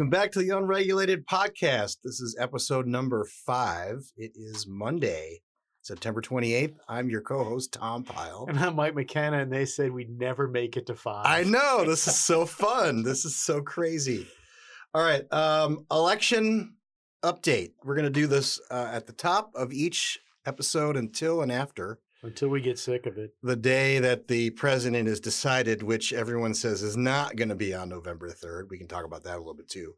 Welcome back to the Unregulated Podcast. This is episode number five. It is Monday, September 28th. I'm your co host, Tom Pyle. And I'm Mike McKenna, and they said we'd never make it to five. I know. This is so fun. This is so crazy. All right. Um, election update. We're going to do this uh, at the top of each episode until and after Until we get sick of it. the day that the president is decided, which everyone says is not going to be on November 3rd. We can talk about that a little bit too.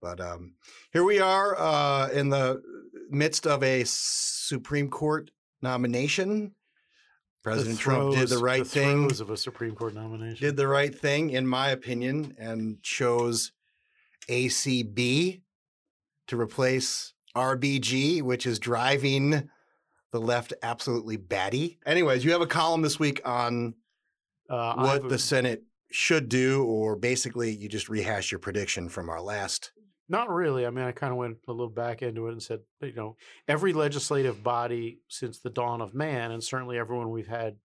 But um, here we are uh, in the midst of a Supreme Court nomination. President The Trump did the right the thing, of a Supreme Court nomination. did the right thing, in my opinion, and chose ACB to replace RBG, which is driving the left absolutely batty. Anyways, you have a column this week on uh, what a- the Senate should do, or basically you just rehash your prediction from our last. Not really. I mean, I kind of went a little back into it and said, you know, every legislative body since the dawn of man, and certainly everyone we've had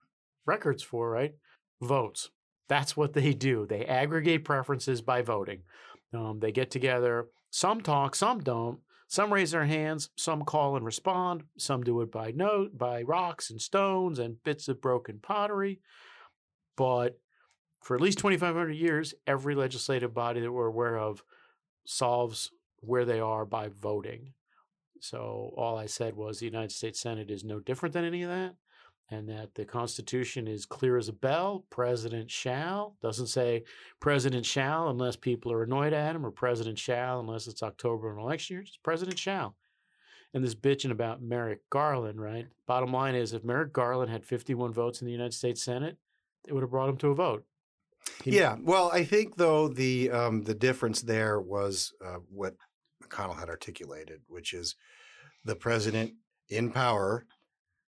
records for, right, votes. That's what they do. They aggregate preferences by voting. Um, they get together. Some talk, some don't. Some raise their hands. Some call and respond. Some do it by note, by rocks and stones and bits of broken pottery. But for at least 2,500 years, every legislative body that we're aware of solves where they are by voting. So all I said was the United States Senate is no different than any of that, and that the Constitution is clear as a bell. President shall doesn't say President shall unless people are annoyed at him, or President shall unless it's October and election year. Just President shall. And this bitching about Merrick Garland, right? Bottom line is, if Merrick Garland had 51 votes in the United States Senate, it would have brought him to a vote. He- Yeah, well, I think though the um, the difference there was uh, what McConnell had articulated, which is the president in power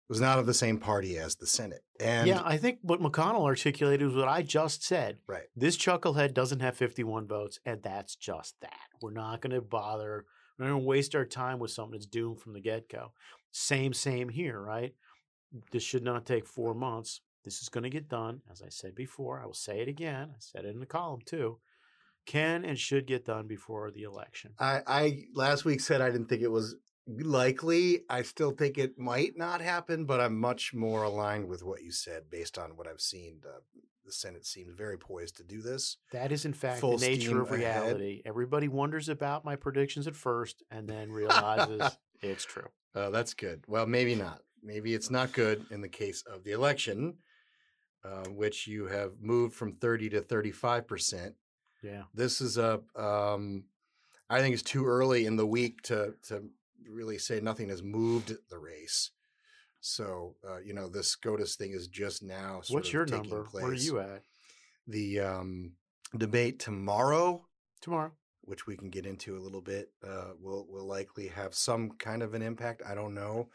was not of the same party as the Senate, and yeah, I think what McConnell articulated was what I just said. right, This chucklehead doesn't have 51 votes, and that's just that. We're not going to bother. We're not going to waste our time with something that's doomed from the get go. Same, same here, right? This should not take four months. This is going to get done. As I said before, I will say it again. I said it in the column too. Can and should get done before the election. I, I last week said I didn't think it was likely. I still think it might not happen, but I'm much more aligned with what you said based on what I've seen. Uh, the Senate seems very poised to do this. That is, in fact, Full the nature of ahead. reality. Everybody wonders about my predictions at first and then realizes it's true. Uh, that's good. Well, maybe not. Maybe it's not good in the case of the election, uh, which you have moved from 30 to 35 percent. Yeah. This is a, um, I think it's too early in the week to to really say nothing has moved the race. So uh, you know, this SCOTUS thing is just now. Sort What's of your taking number? Where are you at? The um, debate tomorrow Tomorrow. which we can get into a little bit, uh, will will likely have some kind of an impact. I don't know.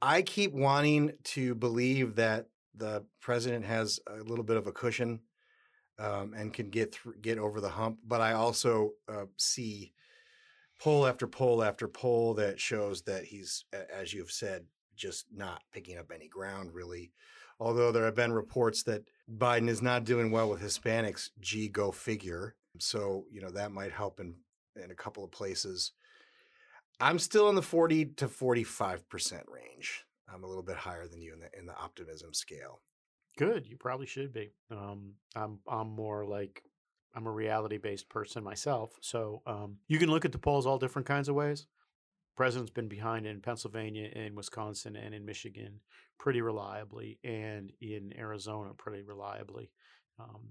I keep wanting to believe that the president has a little bit of a cushion um, and can get through, get over the hump, but I also uh, see poll after poll after poll that shows that he's, as you've said, just not picking up any ground really. Although there have been reports that Biden is not doing well with Hispanics, gee, go figure. So, you know, that might help in, in a couple of places. I'm still in the 40 to 45% range. I'm a little bit higher than you in the in the optimism scale. Good. You probably should be. Um, I'm I'm more like I'm a reality based person myself. So um, you can look at the polls all different kinds of ways. President's been behind in Pennsylvania, in Wisconsin, and in Michigan pretty reliably, and in Arizona pretty reliably. Um,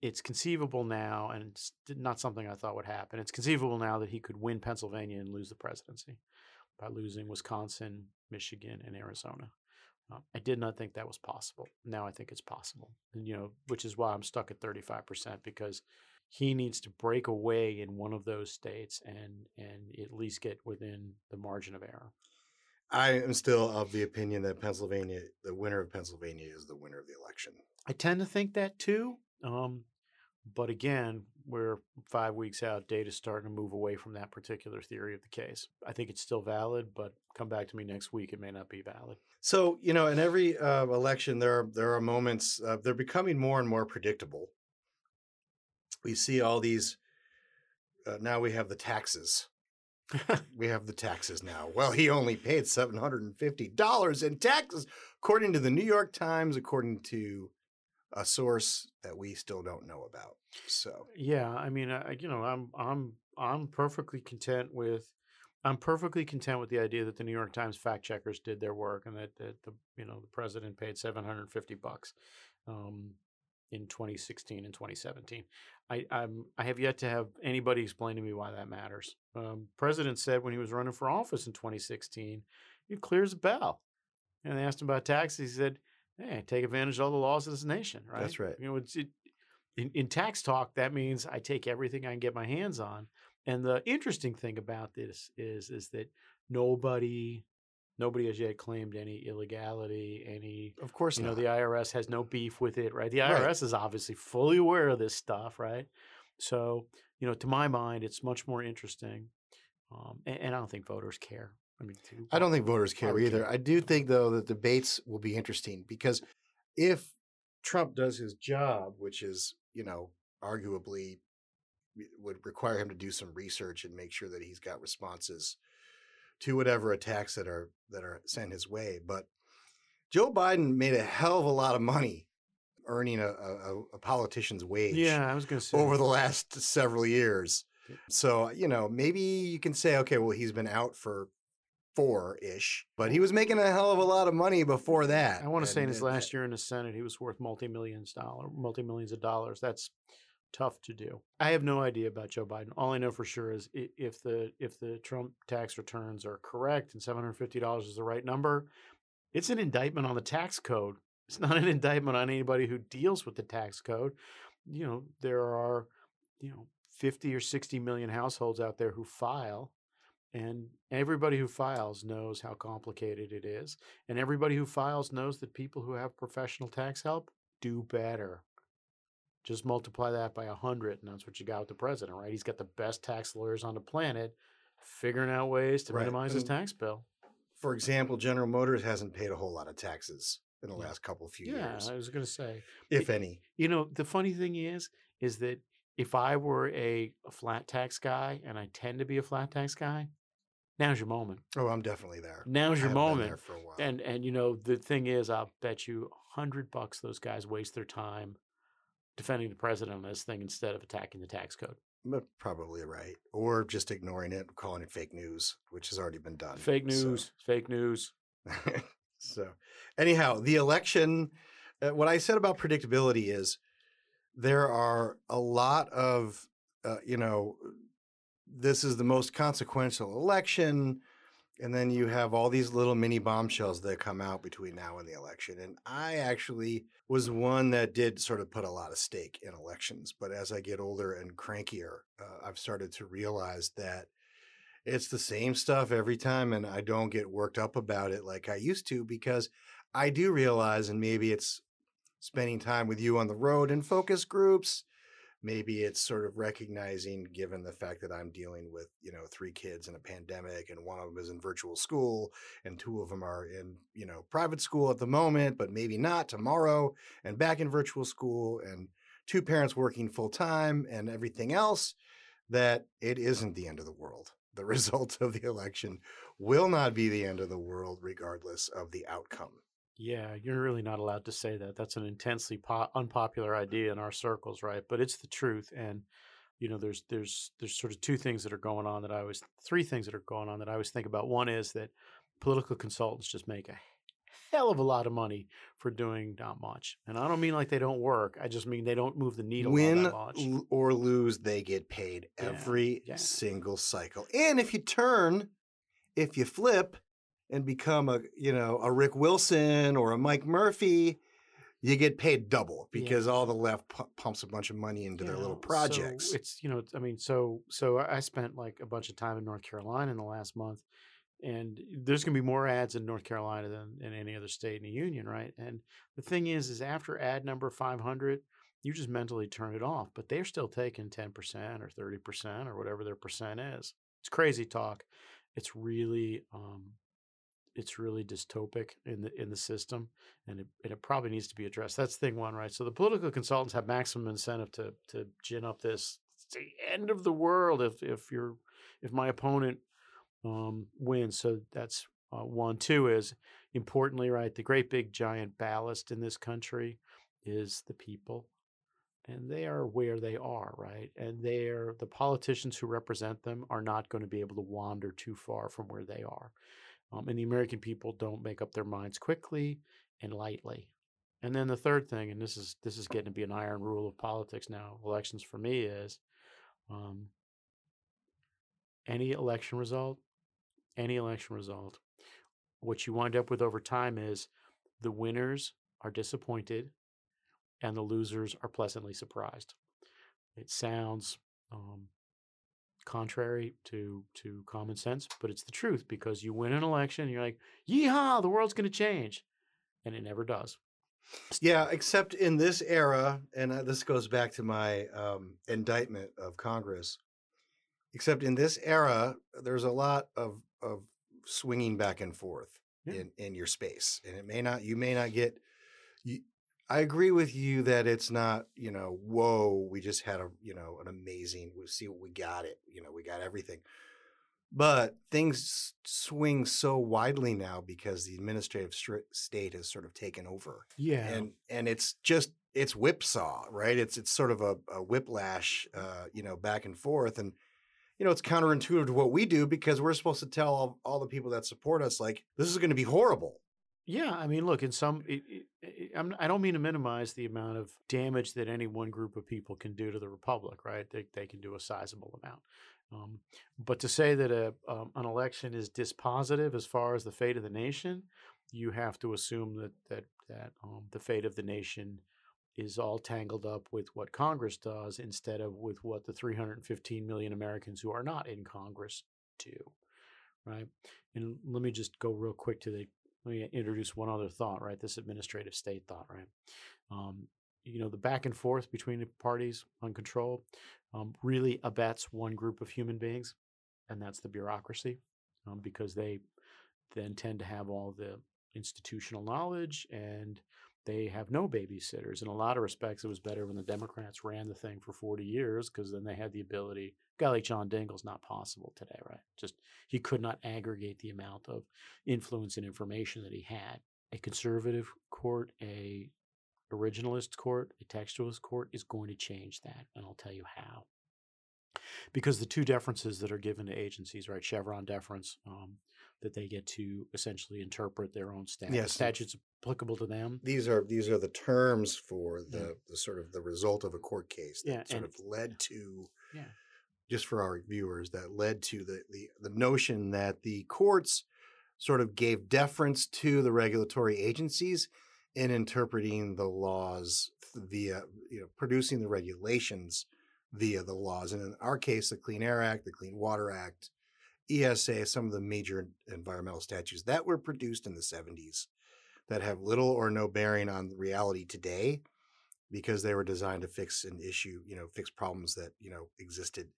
it's conceivable now, and it's not something I thought would happen. It's conceivable now that he could win Pennsylvania and lose the presidency by losing Wisconsin, Michigan, and Arizona. Um, I did not think that was possible. Now I think it's possible, and, you know, which is why I'm stuck at 35% because he needs to break away in one of those states and and at least get within the margin of error. I am still of the opinion that Pennsylvania, the winner of Pennsylvania, is the winner of the election. I tend to think that too. Um, but again, we're five weeks out. Data's starting to move away from that particular theory of the case. I think it's still valid, but come back to me next week. It may not be valid. So you know, in every uh, election, there are there are moments. Uh, they're becoming more and more predictable. We see all these uh, now we have the taxes. we have the taxes now. Well, he only paid seven hundred and fifty dollars in taxes, according to the New York Times, according to a source that we still don't know about. So Yeah, I mean, I, you know, I'm I'm I'm perfectly content with I'm perfectly content with the idea that the New York Times fact checkers did their work and that, that the you know the president paid 750 bucks um, in 2016 and 2017. I I'm I have yet to have anybody explain to me why that matters. Um, president said when he was running for office in 2016, he clears a bell, and they asked him about taxes. He said, "Hey, take advantage of all the laws of this nation." Right? That's right. You know, it's it, in, in tax talk, that means I take everything I can get my hands on. And the interesting thing about this is is that nobody nobody has yet claimed any illegality, any of course, you know the IRS has no beef with it, right? The Right. IRS is obviously fully aware of this stuff, right? So you know, to my mind, it's much more interesting, um, and, and I don't think voters care. I mean, I don't think voters care either. care. I do think though that debates will be interesting because if Trump does his job, which is you know arguably would require him to do some research and make sure that he's got responses to whatever attacks that are that are sent his way. But Joe Biden made a hell of a lot of money earning a, a, a politician's wage Yeah, I was going to say over the last several years. So, you know, maybe you can say, okay, well, he's been out for four ish, but he was making a hell of a lot of money before that. I want to say in his it- last year in the Senate, he was worth multi millions dollar, multi millions of dollars. That's tough to do. I have no idea about Joe Biden. All I know for sure is if the if the Trump tax returns are correct and seven hundred fifty dollars is the right number, it's an indictment on the tax code. It's not an indictment on anybody who deals with the tax code. You know, there are you know fifty or sixty million households out there who file. And everybody who files knows how complicated it is. And everybody who files knows that people who have professional tax help do better. Just multiply that by a hundred, and that's what you got with the president, right? He's got the best tax lawyers on the planet, figuring out ways to Right, minimize his tax bill. For example, General Motors hasn't paid a whole lot of taxes in the Yeah. last couple of few Yeah, years, I was going to say. if any. You know, the funny thing is, is that if I were a, a flat tax guy, and I tend to be a flat tax guy, now's your moment. Oh, I'm definitely there. Now's your moment. there for a while. And and you know the thing is, I'll bet you a hundred bucks those guys waste their time defending the president on this thing instead of attacking the tax code. But probably right. Or just ignoring it, calling it fake news, which has already been done. Fake So- news, fake news. so, anyhow, the election, uh, what I said about predictability is there are a lot of, uh, you know, this is the most consequential election. And then you have all these little mini bombshells that come out between now and the election. And I actually was one that did sort of put a lot of stake in elections. But as I get older and crankier, uh, I've started to realize that it's the same stuff every time. And I don't get worked up about it like I used to because I do realize, and maybe it's spending time with you on the road in focus groups. Maybe it's sort of recognizing, given the fact that I'm dealing with, you know, three kids in a pandemic, and one of them is in virtual school, and two of them are in, you know, private school at the moment, but maybe not tomorrow, and back in virtual school, and two parents working full time, and everything else, that it isn't the end of the world. The result of the election will not be the end of the world, regardless of the outcome. Yeah, you're really not allowed to say that. That's an intensely po- unpopular idea in our circles, right? But it's the truth, and you know, there's there's there's sort of two things that are going on that I always three things that are going on that I always think about. One is that political consultants just make a hell of a lot of money for doing not much, and I don't mean like they don't work. I just mean they don't move the needle Win that much. l- or lose, they get paid Yeah, every yeah. single cycle. And if you turn, if you flip and become a, you know, a Rick Wilson or a Mike Murphy, you get paid double Yeah. because all the left pu- pumps a bunch of money into their little projects. So it's you know, I mean, so so I spent like a bunch of time in North Carolina in the last month, and there's going to be more ads in North Carolina than in any other state in the union, right? And the thing is, is after ad number 500, you just mentally turn it off, but they're still taking 10% or 30% or whatever their percent is. It's crazy talk. It's really um, it's really dystopic in the in the system, and it, and it probably needs to be addressed. That's thing one, right? So the political consultants have maximum incentive to to gin up this it's the end of the world if if you're if my opponent um, wins. So that's uh, one. Two is importantly, right? The great big giant ballast in this country is the people and they are where they are, right? And they're the politicians who represent them are not going to be able to wander too far from where they are. Um, and the American people don't make up their minds quickly and lightly. And then the third thing, and this is this is getting to be an iron rule of politics now, elections for me is um, any election result, any election result, what you wind up with over time is the winners are disappointed and the losers are pleasantly surprised. It sounds um, contrary to to common sense, but it's the truth because you win an election, and you're like, "Yeehaw! The world's going to change," and it never does. Yeah, except in this era, and uh, this goes back to my um, indictment of Congress. Except in this era, there's a lot of of swinging back and forth Yeah. in in your space, and it may not you may not get. You, I agree with you that it's not you know whoa we just had a you know an amazing we see what we got it you know we got everything, but things swing so widely now because the administrative state has sort of taken over Yeah, and and it's just it's whipsaw, right? It's it's sort of a, a whiplash, uh, you know, back and forth, and you know, it's counterintuitive to what we do because we're supposed to tell all, all the people that support us like this is going to be horrible. Yeah, I mean, look, in some, it, it, it, I don't mean to minimize the amount of damage that any one group of people can do to the republic, right? They, they can do a sizable amount. Um, but to say that a, um, an election is dispositive as far as the fate of the nation, you have to assume that that that um, the fate of the nation is all tangled up with what Congress does instead of with what the 315 million Americans who are not in Congress do, right? And let me just go real quick to the let me introduce one other thought, right? This administrative state thought, right? Um, you know, the back and forth between the parties on control um, really abets one group of human beings, and that's the bureaucracy, um, because they then tend to have all the institutional knowledge and they have no babysitters. In a lot of respects, it was better when the Democrats ran the thing for 40 years because then they had the ability. A guy like John Dingell's not possible today, right? Just he could not aggregate the amount of influence and information that he had. A conservative court, a originalist court, a textualist court is going to change that, and I'll tell you how. Because the two deferences that are given to agencies, right, Chevron deference, um, that they get to essentially interpret their own statute, Yes. statutes applicable to them. These are these are the terms for the, Yeah. the sort of the result of a court case that Yeah, sort of led to Yeah. just for our viewers that led to the, the the notion that the courts sort of gave deference to the regulatory agencies in interpreting the laws via you know producing the regulations via the laws and in our case the clean air act the clean water act esa some of the major environmental statutes that were produced in the 70s that have little or no bearing on reality today because they were designed to fix an issue you know fix problems that you know existed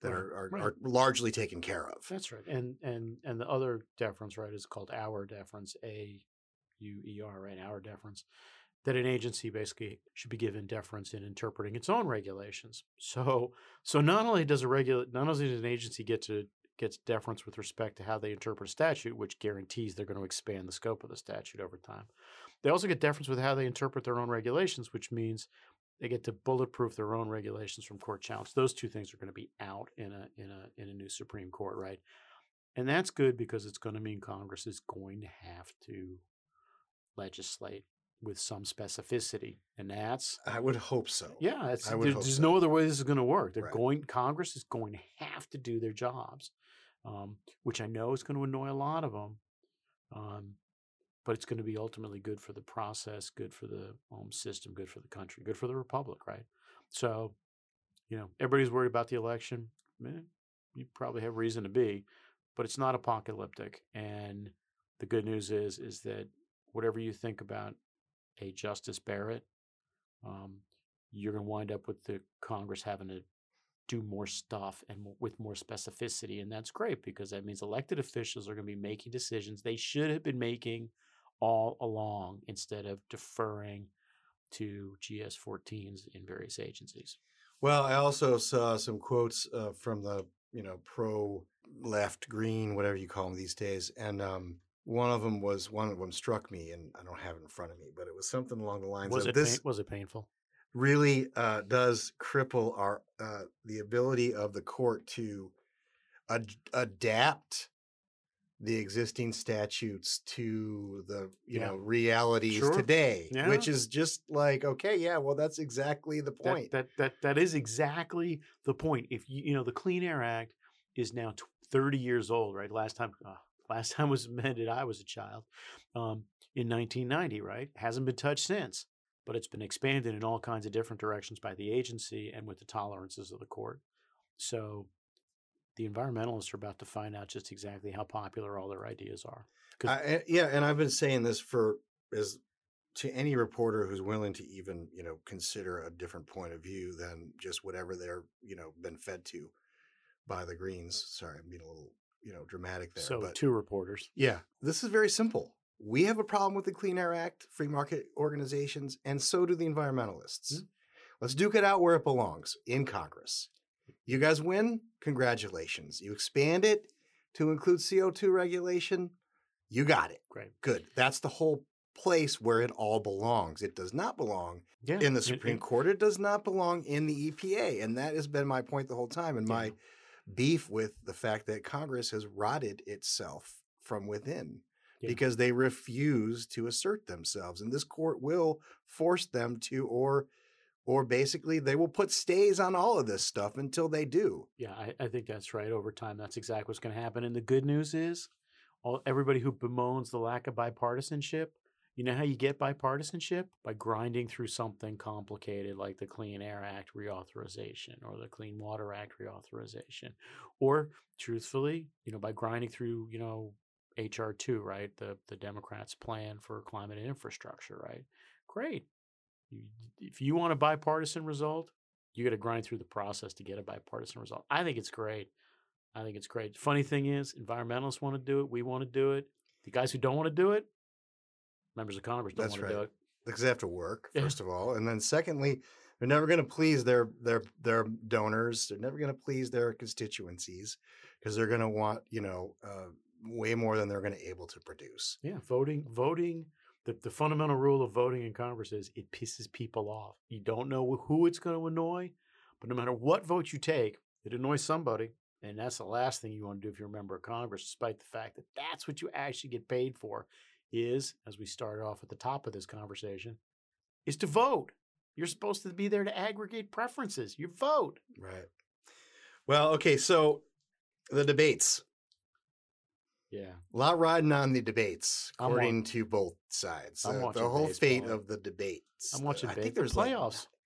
that Right, are, are, right. are largely taken care of That's right. And and and the other deference, right, is called Auer deference, A U E R, right? Auer deference. That an agency basically should be given deference in interpreting its own regulations. So so not only does a regula- not only does an agency get to gets deference with respect to how they interpret a statute, which guarantees they're going to expand the scope of the statute over time. They also get deference with how they interpret their own regulations, which means they get to bulletproof their own regulations from court challenge. Those two things are going to be out in a in a in a new Supreme Court, right? And that's good because it's going to mean Congress is going to have to legislate with some specificity, and that's i would hope so yeah, it's, I would there- there's so. no other way this is going to work. They're Right. going Congress is going to have to do their jobs, um, which I know is going to annoy a lot of them. Um, but it's going to be ultimately good for the process, good for the system, good for the country, good for the republic, right? So, you know, everybody's worried about the election. Eh, you probably have reason to be, but it's not apocalyptic. And the good news is, is that whatever you think about a Justice Barrett, um, you're going to wind up with the Congress having to do more stuff and with more specificity. And that's great because that means elected officials are going to be making decisions they should have been making all along instead of deferring to GS 14s in various agencies. Well, I also saw some quotes uh, from the you know pro left green whatever you call them these days, and um, one of them was one of them struck me, and I don't have it in front of me, but it was something along the lines Was of it this pain, was it painful? really uh, does cripple our uh, the ability of the court to ad- adapt the existing statutes to the you Yeah. know realities Sure. today which is just like okay yeah well that's exactly the point that that that is exactly the point. If you you know the Clean Air Act is now tw 30 years old, right? Last time uh, last time was amended, I was a child um, in 1990, right? Hasn't been touched since, but it's been expanded in all kinds of different directions by the agency and with the tolerances of the court. So the environmentalists are about to find out just exactly how popular all their ideas are. Yeah and i've been saying this for as to any reporter who's willing to even you know consider a different point of view than just whatever they're you know been fed to by the greens sorry i'm being a little you know dramatic there so but two reporters. Yeah, this is very simple. We have a problem with the Clean Air Act, free market organizations, and so do the environmentalists. Mm. Let's duke it out where it belongs in Congress. You guys win? Congratulations. You expand it to include CO2 regulation? You got it. Great. Good. That's the whole place where it all belongs. It does not belong Yeah. in the Supreme and- Court. It does not belong in the EPA. And that has been my point the whole time. And Yeah. my beef with the fact that Congress has rotted itself from within Yeah. because they refuse to assert themselves. And this court will force them to, or or basically they will put stays on all of this stuff until they do. Yeah, I, I think that's right. Over time, that's exactly what's going to happen. And the good news is, all everybody who bemoans the lack of bipartisanship, you know how you get bipartisanship by grinding through something complicated like the Clean Air Act reauthorization or the Clean Water Act reauthorization, or truthfully, you know, by grinding through, you know, HR two, right? The the Democrats' plan for climate and infrastructure, right? Great. If you want a bipartisan result, you got to grind through the process to get a bipartisan result. I think it's great. I think it's great. Funny thing is, environmentalists want to do it. We want to do it. The guys who don't want to do it, members of Congress don't That's want to do right. it. Because they have to work, Yeah. first of all. And then secondly, they're never going to please their their their donors. They're never going to please their constituencies because they're going to want, you know, uh, way more than they're going to able to produce. Yeah, voting, voting. The, the fundamental rule of voting in Congress is it pisses people off. You don't know who it's going to annoy, but no matter what vote you take, it annoys somebody. And that's the last thing you want to do if you're a member of Congress, despite the fact that that's what you actually get paid for, is, as we started off at the top of this conversation, is to vote. You're supposed to be there to aggregate preferences. You vote. Right. Well, okay, so the debates. Yeah. A lot riding on the debates, according to both sides. I'm Uh, watching the whole fate of the debates. I'm watching I think there's like- playoffs. I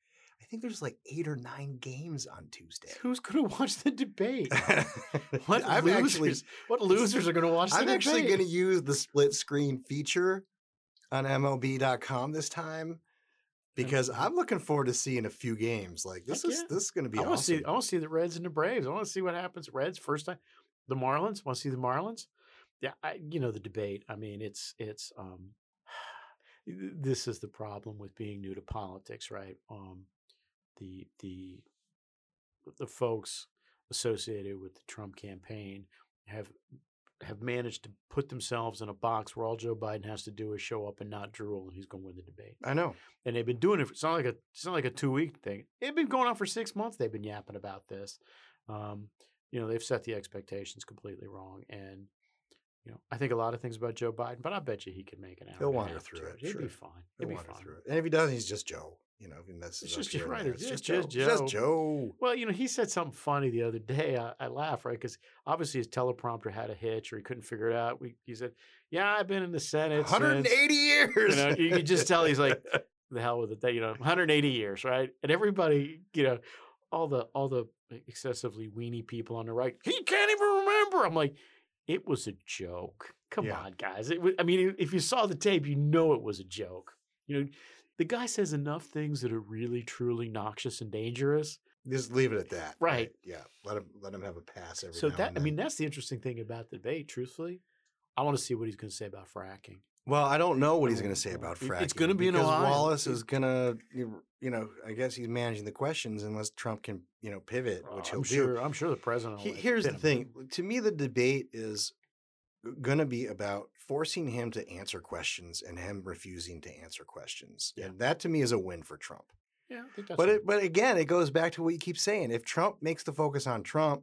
think there's like eight or nine games on Tuesday. Who's going to watch the debate? What I'm losers? actually, what losers are going to watch the I'm actually going to use the split screen feature on MLB.com this time because. I'm looking forward to seeing a few games. Like this Heck is yeah. this is going to be I want to awesome. see. I want to see the Reds and the Braves. I want to see what happens. Reds first time. The Marlins. Want to see the Marlins? Yeah, I, you know the debate. I mean, it's it's. um This is the problem with being new to politics, right? Um, the the the folks associated with the Trump campaign have have managed to put themselves in a box where all Joe Biden has to do is show up and not drool, and he's going to win the debate I know. and they've been doing it. For, it's not like a it's not like a two week thing. It's been going on for six months. They've been yapping about this. Um, you know, they've set the expectations completely wrong, and you know, I think a lot of things about Joe Biden, but I bet you he could make an hour. He'll wander through it, It'd be fine. He'll be wander fine. through it. And if he doesn't, he's just Joe. You know, if he messes It's just right, there, it's just- just Joe. It's Just Joe. Well, you know, he said something funny the other day. I, I laughed, right? Because obviously his teleprompter had a hitch, or he couldn't figure it out. We, he said, "Yeah, I've been in the Senate." since-" 180 years. You know, you could just tell he's like, the hell with it. That, you know, 180 years, right? And everybody, you know, all the all the excessively weenie people on the right, he can't even remember. I'm like, it was a joke. Come Yeah. on, guys. It was, I mean, if you saw the tape, you know it was a joke. You know, the guy says enough things that are really, truly noxious and dangerous. just leave it at that. Right. Yeah. Let him let him have a pass every So that, I mean, that's the interesting thing about the debate. Truthfully, I want to see what he's going to say about fracking. Well, I don't know what he's Oh, going to say about fracking. it's gonna be in because Ohio. Wallace is going to, you know, I guess he's managing the questions unless Trump can, you know, pivot, which he'll I'm do. sure. I'm sure the president. will He- here's the him. thing to me the debate is uh, going to be about forcing him to answer questions and him refusing to answer questions Yeah. and that to me is a win for trump. Yeah, I think that's but it, but again it goes back to what you keep saying if trump makes the focus on trump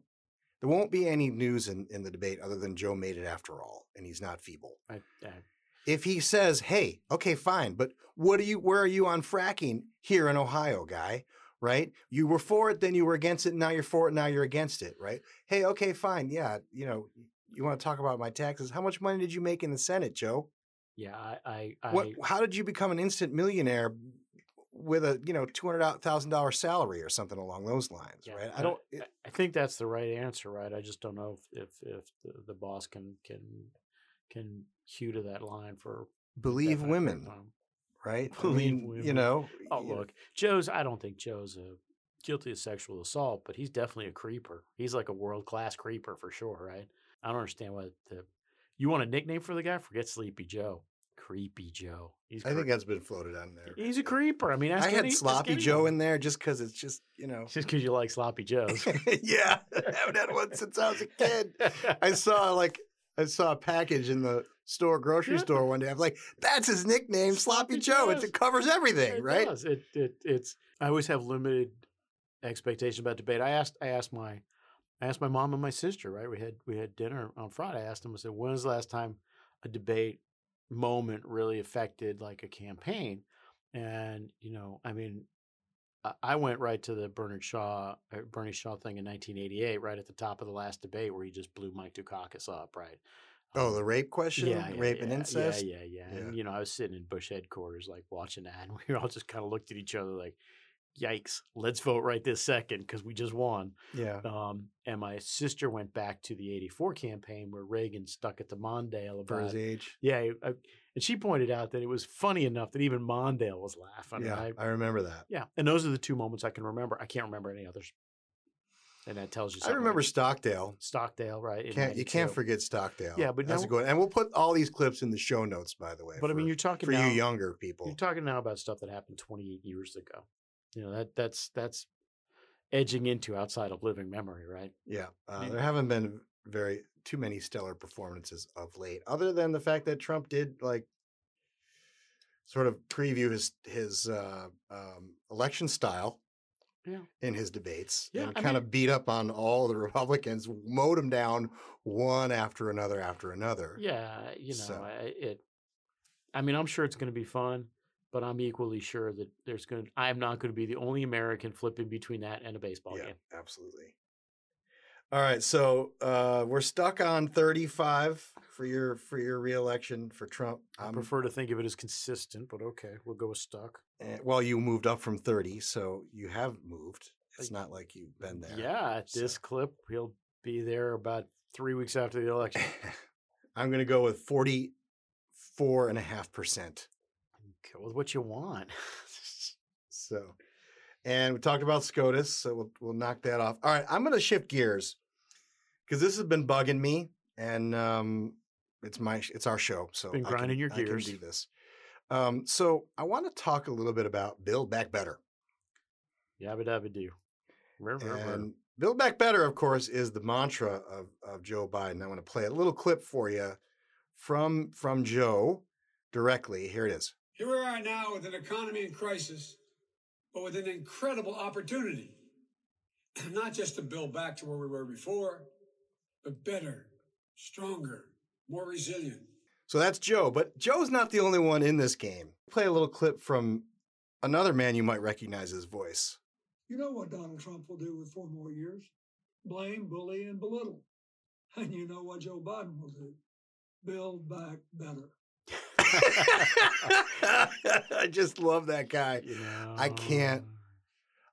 there won't be any news in, in the debate other than joe made it after all and he's not feeble. I, I, if he says hey okay fine but what are you where are you on fracking? Here in ohio guy right? You were for it then you were against it now you're for it now you're against it right? Hey okay fine yeah you know you want to talk about my taxes how much money did you make in the senate joe yeah, I, I, I how did you become an instant millionaire with a you know $200000 salary or something along those lines yeah, right i don't I, I think that's the right answer, right? I just don't know if if, if the, the boss can can can hew to that line for believe women time. right I Believe mean, you know Oh, you know, look, Joe's. I don't think Joe's a guilty of sexual assault, but he's definitely a creeper. He's like a world class creeper for sure, right? I don't understand what the. You want a nickname for the guy? Forget Sleepy Joe. Creepy Joe. He's. i think that's been floated on there he's a creeper. I mean, i had sloppy joe in there just because it's just you know Just because you like sloppy joes. yeah, I haven't had one since I was a kid. I saw like I saw a package in the store, grocery Yeah. store one day. I'm like, that's his nickname, Sloppy, Sloppy Joe. It covers everything, It right? does. It, it it's I always have limited expectations about debate. I asked I asked my I asked my mom and my sister, right? We had we had dinner on Friday. I asked them, I said, when was the last time a debate moment really affected like a campaign? And, you know, I mean, I- went right to the Bernard Shaw, uh, Bernie Shaw thing in 1988, right at the top of the last debate where he just blew Mike Dukakis up, right? Oh, Um, the rape question, yeah, yeah, rape and incest. Yeah, yeah, yeah, Yeah. And you know, I was sitting in Bush headquarters, like watching that, and we all just kind of looked at each other, like, "Yikes! Let's vote right this second because we just won." Yeah. Um, and my sister went back to the '84 campaign where Reagan stuck it to Mondale for his age. yeah, I, and she pointed out that it was funny enough that even Mondale was laughing. yeah, right? I remember that. yeah, and those are the two moments I can remember. I can't remember any others, and that tells you. something. I remember right? Stockdale. Stockdale, right? Can't you can't forget Stockdale? Yeah, but that's now- a good. And we'll put all these clips in the show notes, by the way. But I mean, you're talking for now, you younger people. You're talking now about stuff that happened 28 years ago. You know that that's that's edging into outside of living memory, right? Yeah, uh, there haven't been very too many stellar performances of late, other than the fact that Trump did like sort of preview his his uh, um, election style Yeah. in his debates Yeah, and I kind mean- of beat up on all the Republicans, mowed them down one after another after another. Yeah, you know, So- it. I mean, I'm sure it's going to be fun, but I'm equally sure that there's going. to I'm not going to be the only American flipping between that and a baseball Yeah, game. absolutely. All right, so uh, we're stuck on 35 for your for your reelection for Trump. I I'm- prefer to think of it as consistent, but okay, we'll go with stuck. Eh, well, you moved up from 30, so you have moved. It's not like you've been there. Yeah, at this clip, he'll be there about three weeks after the election. I'm going to go with 44 and a half percent. Go with what you want. So, and we talked about SCOTUS, so we'll, we'll knock that off. All right, I'm going to shift gears because this has been bugging me, and um, it's my it's our show, so Been I can- grinding your I can gears. do this. Um, so I want to talk a little bit about Build Back Better. Yabba dabba do. And Build Back Better, of course, is the mantra of, of Joe Biden. I want to play a little clip for you from from Joe directly. Here it is. Here we are now with an economy in crisis, but with an incredible opportunity. Not just to build back to where we were before, but better, stronger, more resilient. So that's Joe, but Joe's not the only one in this game. Play a little clip from another man you might recognize his voice. You know what Donald Trump will do with four more years? Blame, bully, and belittle. And you know what Joe Biden will do? Build back better. I just love that guy. You know, I can't-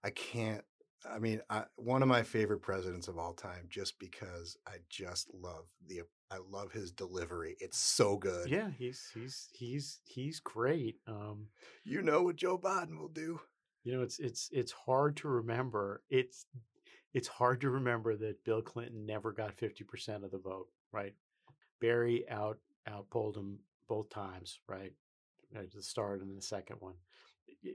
I can't. I mean, I, one of my favorite presidents of all time, just because I just love the. I love his delivery. It's so good. Yeah, he's he's he's he's great. Um, You know what Joe Biden will do. you know, it's it's it's hard to remember. It's it's hard to remember that Bill Clinton never got fifty percent of the vote. Right, Barry out outpolled him both times, right? The start and the second one.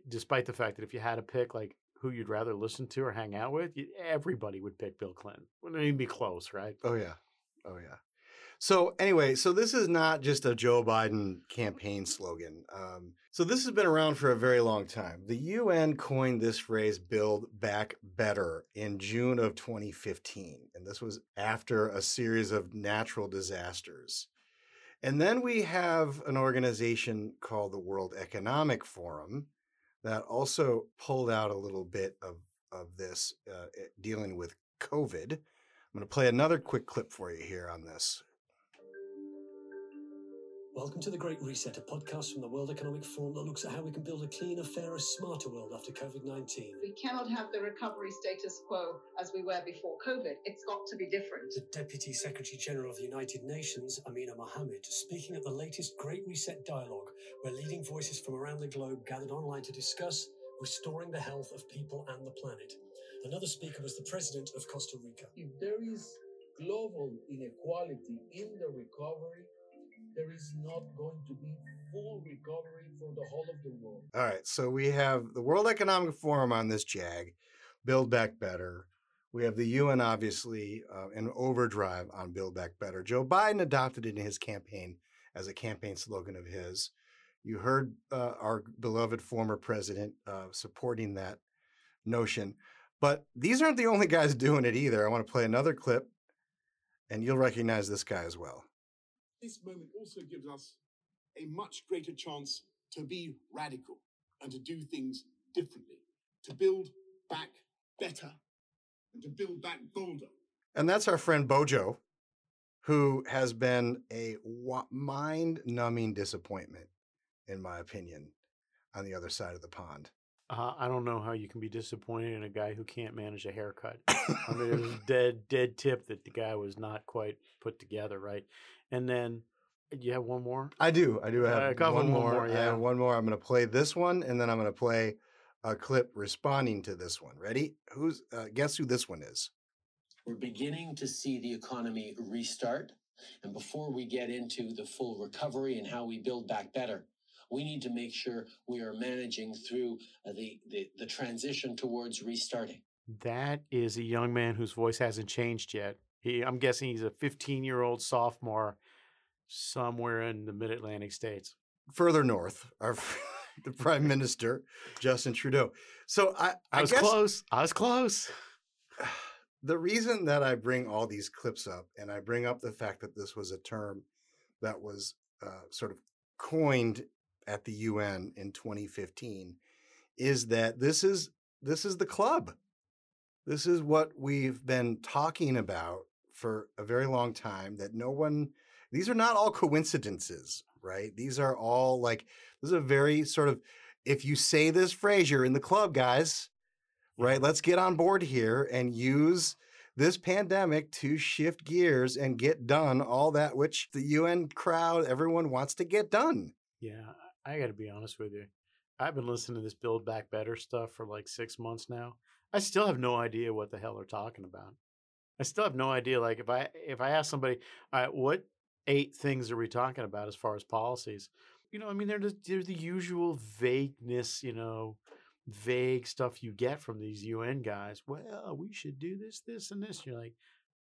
Despite the fact that if you had to pick like who you'd rather listen to or hang out with, everybody would pick Bill Clinton. Wouldn't even be close, right? Oh yeah. Oh yeah. So anyway, so this is not just a Joe Biden campaign slogan. Um, so this has been around for a very long time. The UN coined this phrase "Build Back Better" in June of 2015, and this was after a series of natural disasters. And then we have an organization called the World Economic Forum that also pulled out a little bit of of this uh, dealing with COVID. I'm going to play another quick clip for you here on this. Welcome to The Great Reset, a podcast from the World Economic Forum that looks at how we can build a cleaner, fairer, smarter world after COVID 19. We cannot have the recovery status quo as we were before COVID. It's got to be different. The Deputy Secretary General of the United Nations, Amina Mohammed, speaking at the latest Great Reset dialogue, where leading voices from around the globe gathered online to discuss restoring the health of people and the planet. Another speaker was the President of Costa Rica. if there is global inequality in the recovery, there is not going to be full recovery for the whole of the world. All right, so we have the World Economic Forum on this JAG, Build Back Better. We have the UN, obviously, uh, in overdrive on Build Back Better. Joe Biden adopted it in his campaign as a campaign slogan of his. You heard uh, our beloved former president uh, supporting that notion. But these aren't the only guys doing it either. I want to play another clip, and you'll recognize this guy as well. This moment also gives us a much greater chance to be radical and to do things differently, to build back better and to build back bolder. And that's our friend Bojo, who has been a mind numbing disappointment, in my opinion, on the other side of the pond. Uh, I don't know how you can be disappointed in a guy who can't manage a haircut. I mean, it was dead, dead tip that the guy was not quite put together, right? And then you have one more. I do. I do have I got one, one more. more, I yeah. have one more. I'm going to play this one, and then I'm going to play a clip responding to this one. Ready? Who's uh, guess who this one is? We're beginning to see the economy restart. And before we get into the full recovery and how we build back better, we need to make sure we are managing through uh, the, the, the transition towards restarting. That is a young man whose voice hasn't changed yet. He, I'm guessing he's a 15 year old sophomore somewhere in the mid Atlantic states. Further north, our the Prime Minister Justin Trudeau. So I, I, I was guess close. I was close. the reason that I bring all these clips up, and I bring up the fact that this was a term that was uh, sort of coined at the UN in 2015, is that this is this is the club. This is what we've been talking about for a very long time. That no one, these are not all coincidences, right? These are all like this is a very sort of if you say this phrase, you're in the club, guys right? Let's get on board here and use this pandemic to shift gears and get done all that which the UN crowd, everyone wants to get done. Yeah, I got to be honest with you. I've been listening to this Build Back Better stuff for like six months now. I still have no idea what the hell they're talking about. I still have no idea. Like if I if I ask somebody, all right, what eight things are we talking about as far as policies? You know, I mean, they're just, they're the usual vagueness, you know, vague stuff you get from these UN guys. Well, we should do this, this, and this. You're like,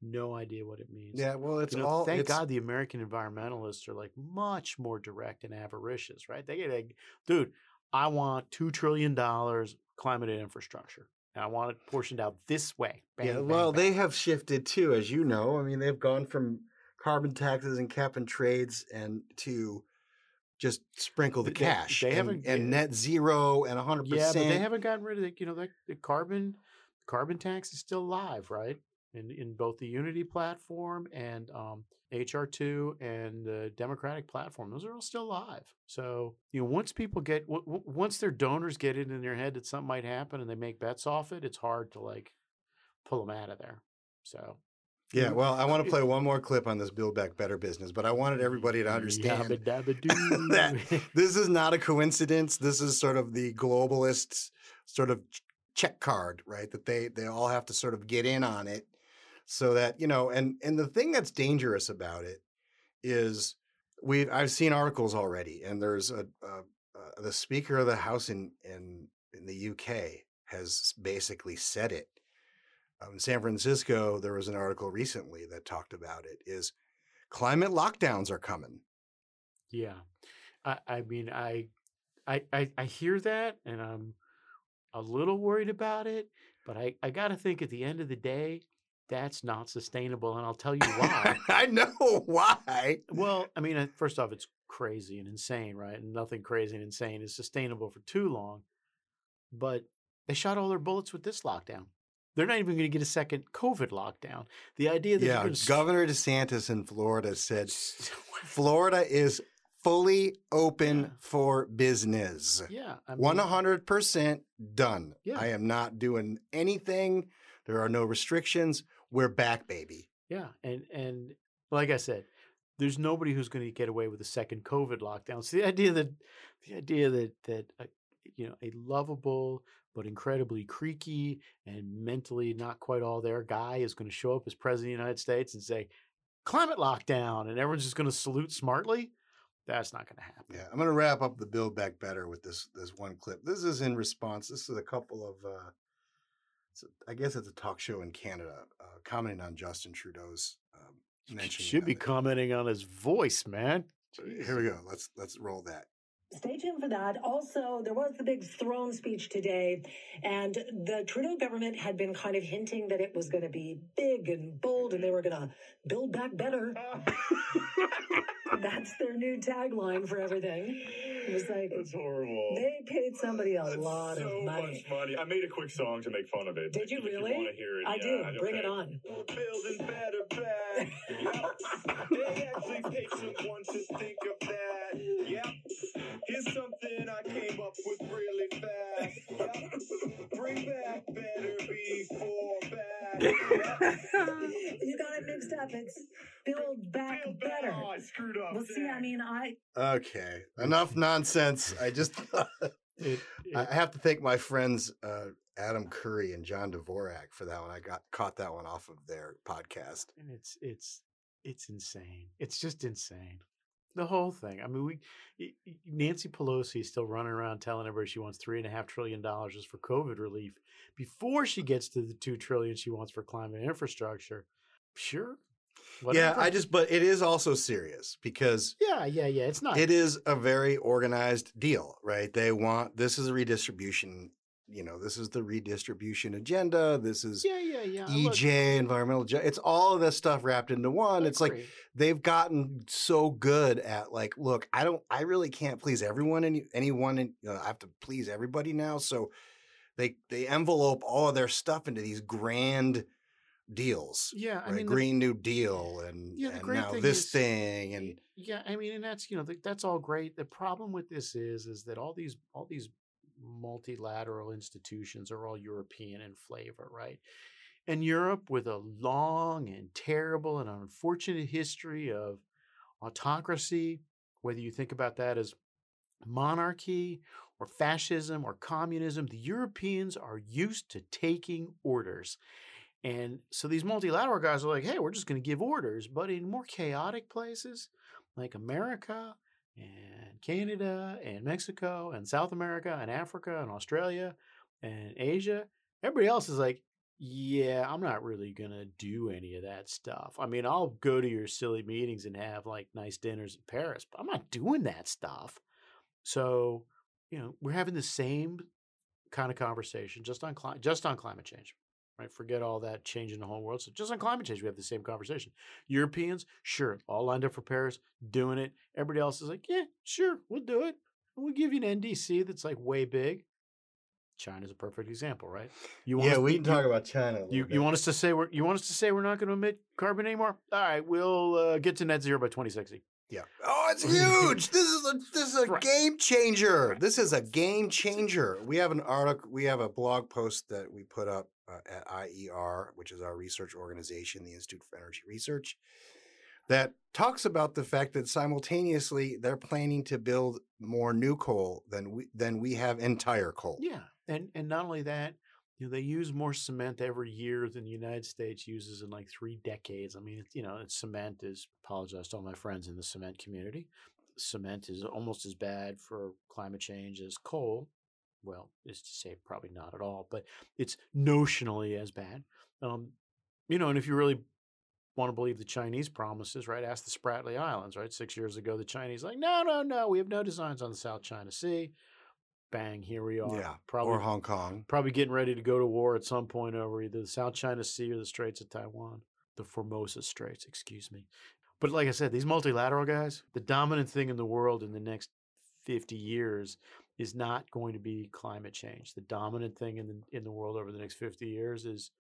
no idea what it means. Yeah, well, it's You know, all. thank it's- God the American environmentalists are like much more direct and avaricious, right? They get like, dude, I want two trillion dollars climate and infrastructure. And I want it portioned out this way. Bang, yeah, bang, well, bang. they have shifted too, as you know. I mean, they've gone from carbon taxes and cap and trades and to just sprinkle the They- cash they and, haven't- and net zero and 100%. Yeah, but they haven't gotten rid of the, you know, the, the carbon carbon tax is still alive, right? In in both the Unity platform and um, HR two and the Democratic platform, those are all still live. So you know, once people get w- w- once their donors get it in their head that something might happen and they make bets off it, it's hard to like pull them out of there. So Yeah, well, I want to play one more clip on this Build Back Better business, but I wanted everybody to understand that this is not a coincidence. This is sort of the globalists' sort of check card, right? That they they all have to sort of get in on it, so that you know. And and the thing that's dangerous about it is we I've seen articles already, and there's a, a, a the Speaker of the House in in in the UK has basically said it. Um, in San Francisco, there was an article recently that talked about it. Is climate lockdowns are coming? Yeah, I, I mean, I, I, I, I hear that, and I'm a little worried about it. But I, I got to think at the end of the day, that's not sustainable, and I'll tell you why. I know why. well, I mean, uh, first off, it's crazy and insane, right? And nothing crazy and insane is sustainable for too long. But they shot all their bullets with this lockdown. They're not even going to get a second COVID lockdown. The idea that Yeah, gonna Governor DeSantis in Florida said Florida is fully open Yeah. for business. yeah, One hundred percent done. Yeah. I am not doing anything. There are no restrictions. We're back, baby. Yeah, and and like I said, there's nobody who's going to get away with a second COVID lockdown. So the idea that the idea that that uh, you know a lovable but incredibly creaky and mentally not quite all there guy is going to show up as president of the United States and say climate lockdown and everyone's just going to salute smartly. That's not going to happen. Yeah, I'm going to wrap up the Build Back Better with this this one clip. This is in response. This is a couple of, uh, a, I guess it's a talk show in Canada, uh, commenting on Justin Trudeau's um, mention. Should be commenting on his voice, man. Here we go. Let's let's roll that. Stay tuned for that. Also, there was the big throne speech today, and the Trudeau government had been kind of hinting that it was going to be big and bold and they were going to build back better. That's their new tagline for everything. It was like, That's horrible. they paid somebody a That's lot so of money. much money. I made a quick song to make fun of it. Did you really? want to hear it, I yeah, do. okay. Bring it on. We're building better back. They actually someone to think of that. Yep. Here's something I came up with really fast. Yep. Bring back better before back. Yep. you got it mixed up. It's build back Build back- better. Oh, I screwed up. Well, see, I mean, I Okay, enough nonsense. I just It, I have to thank my friends uh, Adam Curry and John Dvorak for that one. I got caught that one off of their podcast. and it's it's it's insane. It's just insane. The whole thing. I mean, we Nancy Pelosi is still running around telling everybody she wants three and a half trillion dollars just for COVID relief before she gets to the two trillion she wants for climate infrastructure. Sure. Yeah. I just but it is also serious because yeah yeah yeah. It's not. it is a very organized deal, right? They want this is a redistribution. You know, this is the redistribution agenda. This is yeah yeah yeah. Look, EJ, environmental. ju- It's all of this stuff wrapped into one. I It's like they've gotten so good at like, look, I don't, I really can't please everyone and anyone, and you uh, know, I have to please everybody now. So they they envelope all of their stuff into these grand deals. yeah. I right? mean, the- Green New Deal and, Yeah, and now thing this is- thing and yeah i mean and that's you know th- that's all great the problem with this is is that all these all these multilateral institutions are all european in flavor right and europe with a long and terrible and unfortunate history of autocracy whether you think about that as monarchy or fascism or communism the europeans are used to taking orders and so these multilateral guys are like, hey, we're just going to give orders. But in more chaotic places like America and Canada and Mexico and South America and Africa and Australia and Asia, everybody else is like, yeah, I'm not really going to do any of that stuff. I mean, I'll go to your silly meetings and have like nice dinners in Paris, but I'm not doing that stuff. So, you know, we're having the same kind of conversation just on cli- just on climate change right? Forget all that changing the whole world. So just on climate change, we have the same conversation. Europeans, sure, all lined up for Paris, doing it. Everybody else is like, yeah, sure, we'll do it. And we'll give you an NDC that's like way big. China's a perfect example, right? You yeah, us- we you- can talk about China. a You, little you want us to say we're you want us to say we're not going to emit carbon anymore? All right, we'll uh, get to net zero by 2060. Yeah. Oh, it's huge. this is a this is a Right. game changer. Right. This is a game changer. We have an article. We have a blog post that we put up uh, at IER, which is our research organization, the Institute for Energy Research, that talks about the fact that simultaneously they're planning to build more new coal than we than we have entire coal. Yeah, and and not only that, you know, they use more cement every year than the United States uses in like three decades. I mean, you know, cement is, apologize to all my friends in the cement community. Cement is almost as bad for climate change as coal. Well, is to say probably not at all, but it's notionally as bad. Um, you know, and if you really want to believe the Chinese promises, right? Ask the Spratly Islands, right? Six years ago, the Chinese like, no, no, no, we have no designs on the South China Sea. Bang, here we are. Yeah, probably or Hong Kong. probably getting ready to go to war at some point over either the South China Sea or the Straits of Taiwan, the Formosa Straits, excuse me. But like I said, these multilateral guys, the dominant thing in the world in the next 50 years is not going to be climate change. The dominant thing in the, in the world over the next 50 years is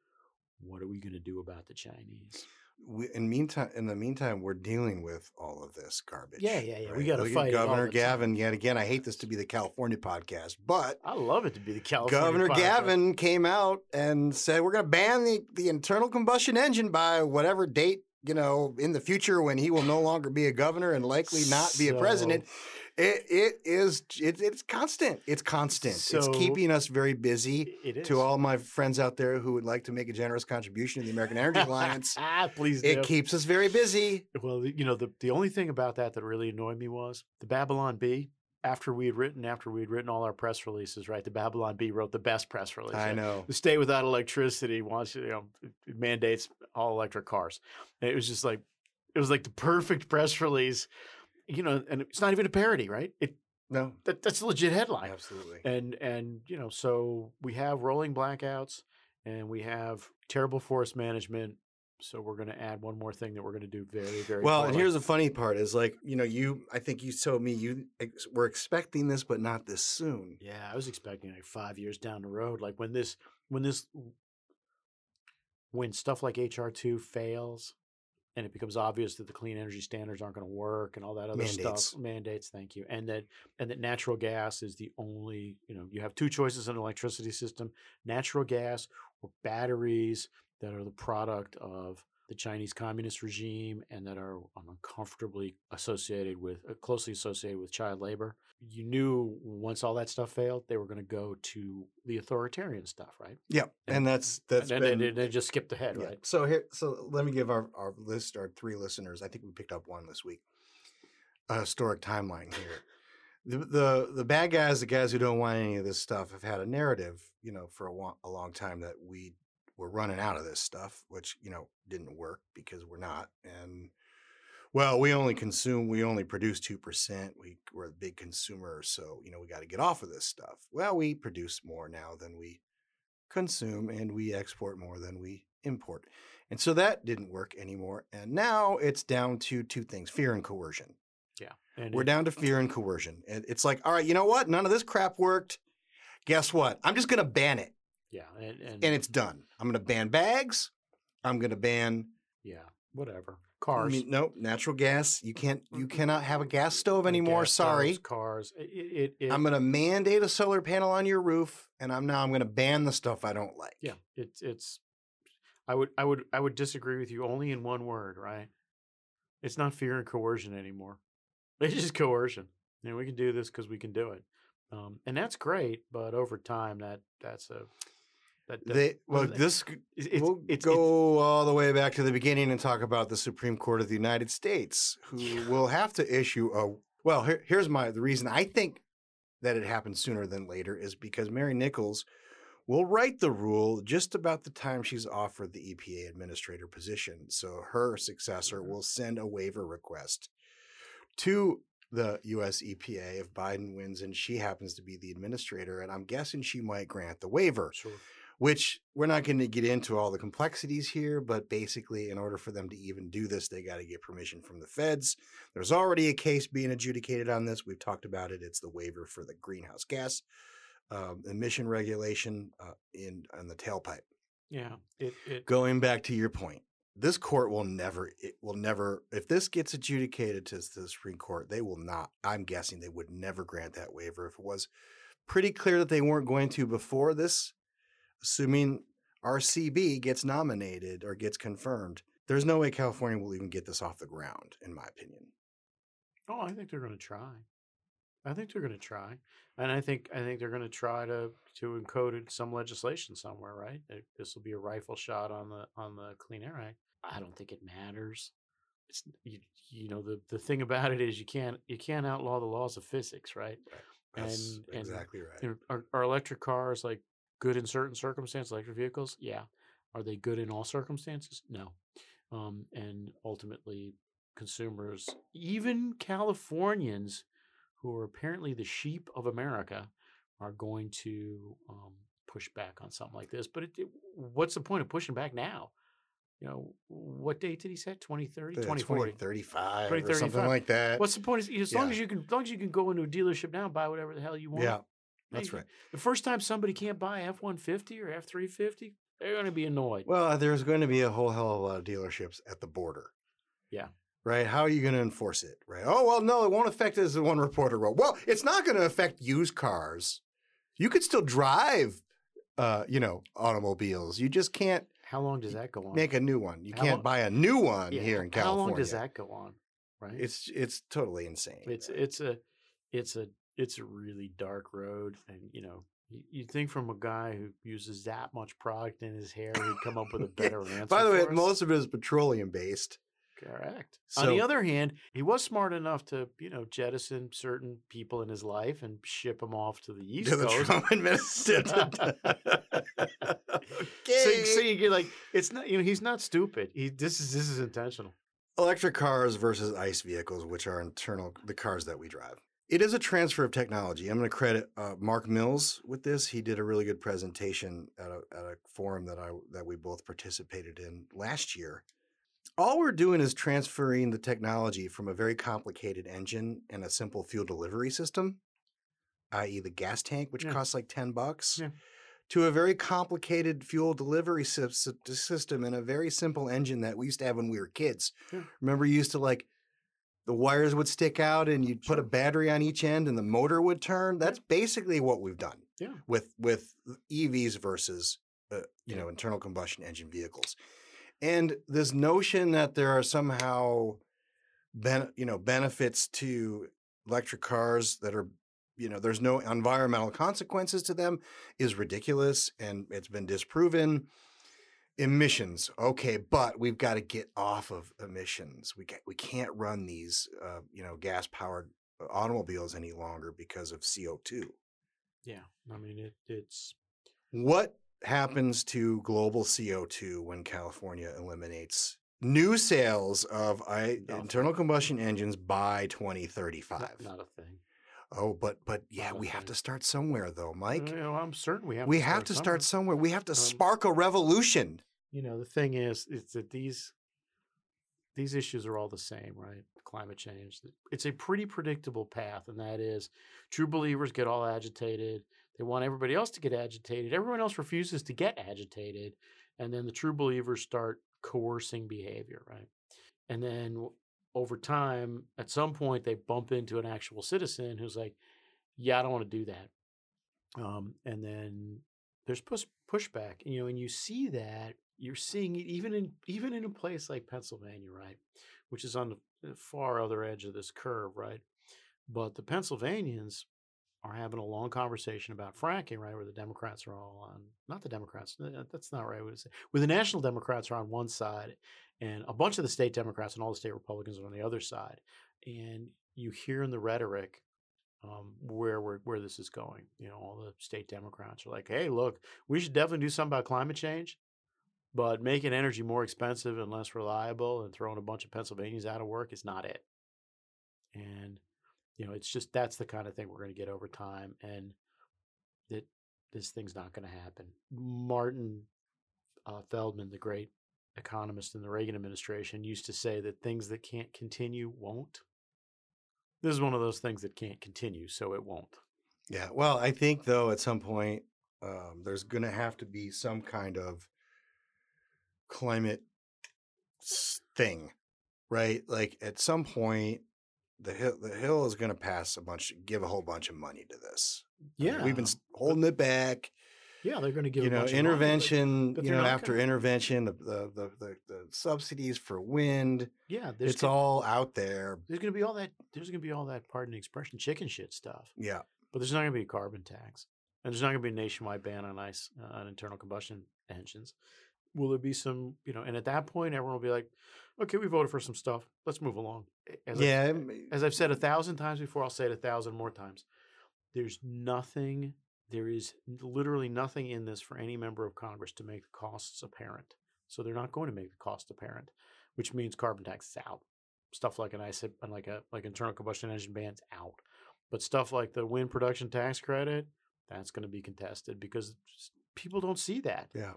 what are we going to do about the Chinese? We, in meantime, in the meantime, we're dealing with all of this garbage. Yeah, yeah, yeah. We gotta fight Governor time. Gavin. Yet again, I hate this to be the California podcast, but I love it to be the California Governor podcast. Gavin came out and said we're going to ban the, the internal combustion engine by whatever date you know in the future when he will no longer be a governor and likely not be a president. It it is it, it's constant. It's constant. it's keeping us very busy. It is. To all my friends out there who would like to make a generous contribution to the American Energy Alliance, ah, please it do. keeps us very busy. Well, you know, the, the only thing about that that really annoyed me was the Babylon Bee. After we had written, after we had written all our press releases, right? The Babylon Bee wrote the best press release. I know. The state without electricity wants, you know, mandates all electric cars. It was just like, it was like the perfect press release, you know, and it's not even a parody, right? It No, that, that's a legit headline. absolutely. And and you know, so we have rolling blackouts and we have terrible forest management. So we're going to add one more thing that we're going to do very very Well, and here's the funny part: is like you know, you I think you told me you ex- were expecting this, but not this soon. Yeah, I was expecting like five years down the road, like when this, when this, when stuff like HR two fails, and it becomes obvious that the clean energy standards aren't going to work and all that other Mandates. stuff. Mandates, thank you, and that and that natural gas is the only, you know, you have two choices in an electricity system: natural gas or batteries that are the product of the Chinese communist regime and that are uncomfortably associated with, uh, closely associated with child labor. You knew once all that stuff failed, they were going to go to the authoritarian stuff, right? Yep, and that's that's and been then they, they just skipped ahead, yeah. right? So here, so let me give our our list, our three listeners. I think we picked up one this week. A historic timeline here. The, the the bad guys, the guys who don't want any of this stuff, have had a narrative, you know, for a, wa- a long time that we were running out of this stuff, which you know didn't work because we're not. And well, we only consume, we only produce two percent. We we're a big consumer, so you know we got to get off of this stuff. Well, we produce more now than we consume, and we export more than we import, and so that didn't work anymore. And now it's down to two things: fear and coercion. Yeah. And We're it- down to fear and coercion. And it's like, all right, you know what? None of this crap worked. Guess what? I'm just going to ban it. Yeah. And, and, And it's done. I'm going to ban bags. I'm going to ban. yeah, whatever. cars. I mean, no, natural gas. You can't. You cannot have a gas stove anymore. gas Sorry. stoves, cars. It, it, it, I'm going to mandate a solar panel on your roof, and I'm now I'm going to ban the stuff I don't like. Yeah, it's it's. I would I would I would disagree with you only in one word, right? It's not fear and coercion anymore. It's just coercion. and we can do this because we can do it, um, and that's great. But over time, that that's a that, that They, well, this it's, it's, we'll it's, go all the way back to the beginning and talk about the Supreme Court of the United States, who will have to issue a. Well, here, here's my the reason I think that it happens sooner than later is because Mary Nichols will write the rule just about the time she's offered the EPA administrator position. So her successor mm-hmm. will send a waiver request to the US EPA if Biden wins and she happens to be the administrator. And I'm guessing she might grant the waiver sure. Which we're not going to get into all the complexities here, but basically, in order for them to even do this, they got to get permission from the feds. There's already a case being adjudicated on this. We've talked about it. It's the waiver for the greenhouse gas um, emission regulation uh, in on the tailpipe. Yeah, it it Going back to your point, this court will never, it will never, if this gets adjudicated to the Supreme Court, they will not. I'm guessing they would never grant that waiver if it was pretty clear that they weren't going to before this assuming ACB gets nominated or gets confirmed, there's no way California will even get this off the ground, in my opinion. oh, I think they're going to try. I think they're going to try, and I think I think they're going to try to to encode some legislation somewhere, right? This will be a rifle shot on the on the Clean Air Act. I don't think it matters. It's you, you know the the thing about it is you can't you can't outlaw the laws of physics, right? That's and, and exactly right. Our, are electric cars like good in certain circumstances? Electric vehicles, yeah. Are they good in all circumstances? No. Um, and ultimately, consumers, even Californians, who are apparently the sheep of America, are going to um, push back on something like this. But it, it- what's the point of pushing back now? You know, what date did he set? 2030, The 2040? 2035 or something like that. What's the point? As long Yeah. as you can, as long as you can go into a dealership now and buy whatever the hell you want. Yeah, that's right. The first time somebody can't buy F one fifty or F three fifty, they're going to be annoyed. Well, there's going to be a whole hell of a lot of dealerships at the border. Yeah. Right? How are you going to enforce it? Right? Oh, well, no, it won't affect as the one reporter wrote. Well, it's not going to affect used cars. You could still drive, uh, you know, automobiles. You just can't How long does that go on? make a new one. You How can't long- buy a new one Yeah, here in California. How long does that go on? Right. It's it's totally insane. it's it's a it's a it's a really dark road, and you know you, you'd think from a guy who uses that much product in his hair, he'd come up with a better answer. By the way, us. most of it is petroleum based. Correct. On the other hand, he was smart enough to, you know, jettison certain people in his life and ship them off to the East To the Coast. Trump administration. So, so you get like, it's not, you know, he's not stupid. He this is this is intentional. electric cars versus ICE vehicles, which are internal the cars that we drive. It is a transfer of technology. I'm going to credit uh, Mark Mills with this. He did a really good presentation at a, at a forum that I that we both participated in last year. All we're doing is transferring the technology from a very complicated engine and a simple fuel delivery system, i.e., the gas tank, which Yeah. costs like ten bucks, Yeah. to a very complicated fuel delivery system and a very simple engine that we used to have when we were kids. Yeah. Remember, you used to like the wires would stick out and you'd put a battery on each end and the motor would turn. That's basically what we've done Yeah. with with EVs versus uh, you know internal combustion engine vehicles. And this notion that there are somehow ben, you know benefits to electric cars that are you know there's no environmental consequences to them is ridiculous and it's been disproven emissions okay but we've got to get off of emissions. We ca we can't run these uh, you know gas powered automobiles any longer because of CO2 Yeah. I mean, it, it's what happens to global CO2 when California eliminates new sales of I, internal combustion engines by 2035 not, not a thing. oh but but yeah we have to start somewhere though mike. You know, I'm certain we have. we to have to start somewhere. We have to Um, spark a revolution you know the thing is is that these these issues are all the same right? Climate change it's a pretty predictable path and that is true believers get all agitated they want everybody else to get agitated everyone else refuses to get agitated and then the true believers start coercing behavior right? And then over time at some point they bump into an actual citizen who's like yeah i don't want to do that. Um, and then there's push pushback you know and you see that you're seeing it even in even in a place like pennsylvania right which is on the far other edge of this curve right but the pennsylvanians are having a long conversation about fracking right where the democrats are all on not the democrats uh, that's not right where the national democrats are on one side and a bunch of the state democrats and all the state republicans are on the other side and you hear in the rhetoric um, where we're, where this is going. You know, all the state Democrats are like, "Hey, look, we should definitely do something about climate change, but making energy more expensive and less reliable and throwing a bunch of Pennsylvanians out of work is not it." And you know, it's just that's the kind of thing we're going to get over time, and that this thing's not going to happen. Martin uh, Feldstein, the great economist in the Reagan administration, used to say that things that can't continue won't. This is one of those things that can't continue, so it won't. Yeah. Well, I think though at some point um, there's going to have to be some kind of climate thing, right? Like at some point, the hill the hill is going to pass a bunch, give a whole bunch of money to this. I mean, we've been holding it back. Yeah, they're going to give you a know bunch of money, but- intervention. but you know after gonna- intervention, the, the the the the subsidies for wind. Yeah, it's gonna- all out there. There's going to be all that. There's going to be all that. Pardon the expression, chicken shit stuff. Yeah. But there's not going to be a carbon tax, and there's not going to be a nationwide ban on ice uh, on internal combustion engines. Will there be some, you know? And at that point, everyone will be like, "Okay, we voted for some stuff. Let's move along." As Yeah, I've, as I've said a thousand times before, I'll say it a thousand more times. There's nothing. There is literally nothing in this for any member of Congress to make the costs apparent. So they're not going to make the cost apparent, which means carbon tax is out. Stuff like an ICE, and like a like internal combustion engine ban's out. But stuff like the wind production tax credit, that's going to be contested because people don't see that. Yeah.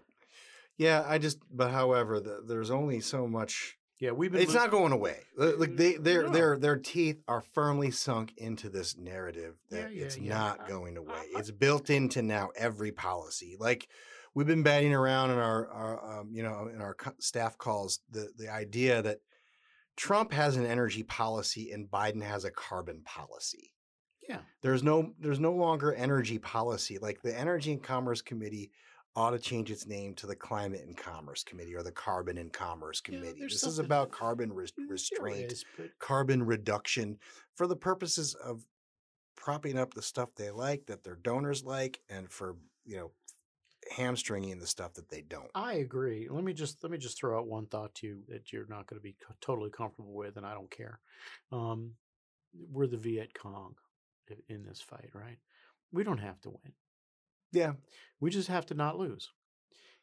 Yeah, I just. But however, the, there's only so much. Yeah, we've been. It's li- not going away. Like they, their No. their their teeth are firmly sunk into this narrative that yeah, it's yeah. not going away. It's built into now every policy. Like we've been batting around in our, our um, you know in our staff calls the the idea that Trump has an energy policy and Biden has a carbon policy. Yeah. There's no there's no longer energy policy. Like the Energy and Commerce Committee ought to change its name to the Climate and Commerce Committee or the Carbon and Commerce Committee. there's this is about carbon There restraint, is, but- carbon reduction for the purposes of propping up the stuff they like that their donors like and for, you know, hamstringing the stuff that they don't. I agree. Let me just let me just throw out one thought to you that you're not going to be co- totally comfortable with, and I don't care. Um, we're the Viet Cong in this fight, right? We don't have to win. Yeah. We just have to not lose.